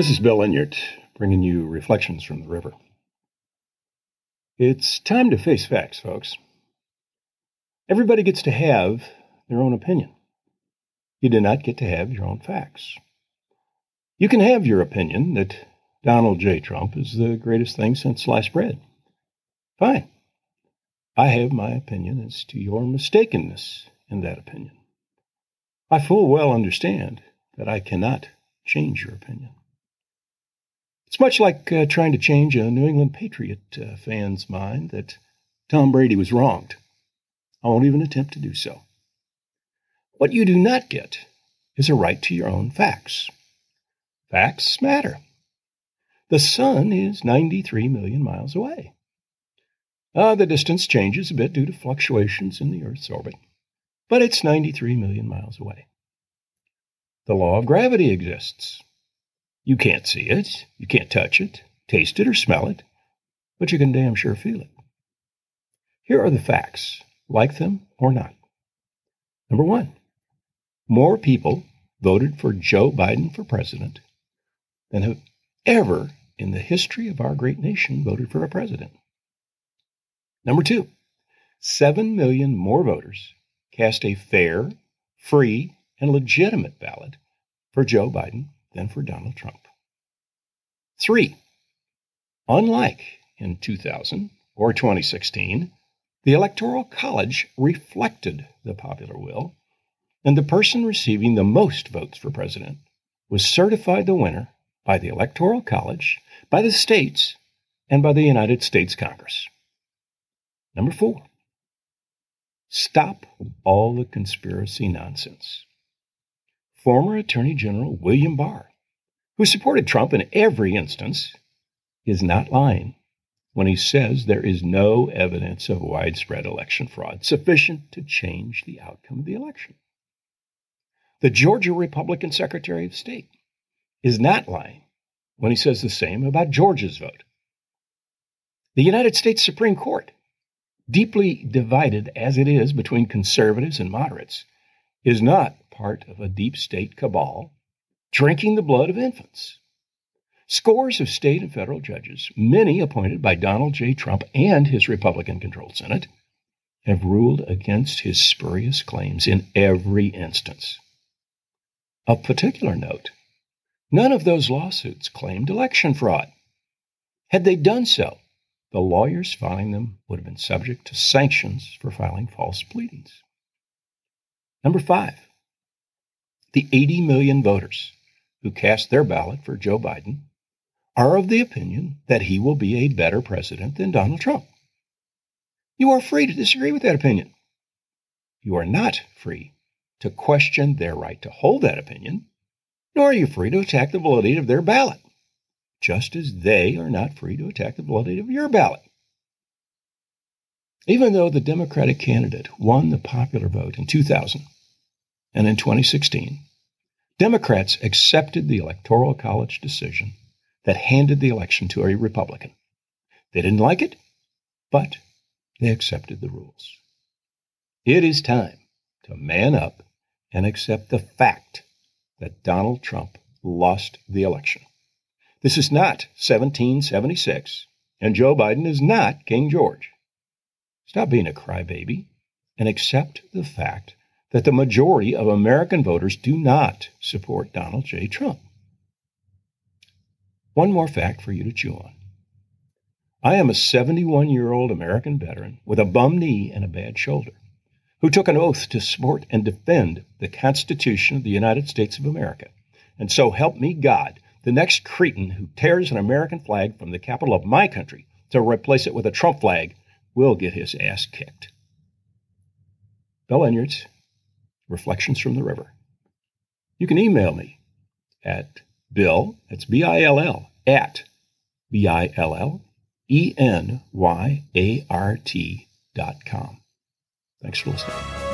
This is Bill Enyart bringing you Reflections from the River. It's time to face facts, folks. Everybody gets to have their own opinion. You do not get to have your own facts. You can have your opinion that Donald J. Trump is the greatest thing since sliced bread. Fine. I have my opinion as to your mistakenness in that opinion. I full well understand that I cannot change your opinion. Much like uh, trying to change a New England Patriot uh, fan's mind that Tom Brady was wronged. I won't even attempt to do so. What you do not get is a right to your own facts. Facts matter. The sun is 93 million miles away. Uh, the distance changes a bit due to fluctuations in the Earth's orbit, but it's 93 million miles away. The law of gravity exists. You can't see it, you can't touch it, taste it, or smell it, but you can damn sure feel it. Here are the facts, like them or not. Number one, more people voted for Joe Biden for president than have ever in the history of our great nation voted for a president. Number two, 7 million more voters cast a fair, free, and legitimate ballot for Joe Biden than for Donald Trump. Three, unlike in 2000 or 2016, the Electoral College reflected the popular will, and the person receiving the most votes for president was certified the winner by the Electoral College, by the states, and by the United States Congress. Number four, stop all the conspiracy nonsense former Attorney General William Barr, who supported Trump in every instance, is not lying when he says there is no evidence of widespread election fraud sufficient to change the outcome of the election. The Georgia Republican Secretary of State is not lying when he says the same about Georgia's vote. The United States Supreme Court, deeply divided as it is between conservatives and moderates, is not part of a deep state cabal drinking the blood of infants. Scores of state and federal judges, many appointed by Donald J. Trump and his Republican controlled Senate, have ruled against his spurious claims in every instance. Of particular note, none of those lawsuits claimed election fraud. Had they done so, the lawyers filing them would have been subject to sanctions for filing false pleadings. Number five, the 80 million voters who cast their ballot for Joe Biden are of the opinion that he will be a better president than Donald Trump. You are free to disagree with that opinion. You are not free to question their right to hold that opinion, nor are you free to attack the validity of their ballot, just as they are not free to attack the validity of your ballot. Even though the Democratic candidate won the popular vote in 2000, and in 2016, Democrats accepted the Electoral College decision that handed the election to a Republican. They didn't like it, but they accepted the rules. It is time to man up and accept the fact that Donald Trump lost the election. This is not 1776, and Joe Biden is not King George. Stop being a crybaby and accept the fact that the majority of American voters do not support Donald J. Trump. One more fact for you to chew on. I am a 71 year old American veteran with a bum knee and a bad shoulder who took an oath to support and defend the Constitution of the United States of America. And so help me God, the next cretin who tears an American flag from the Capitol of my country to replace it with a Trump flag will get his ass kicked. Bill Enyarts, Reflections from the River. You can email me at bill, that's B I L L, at B I L L E N Y A R T dot com. Thanks for listening.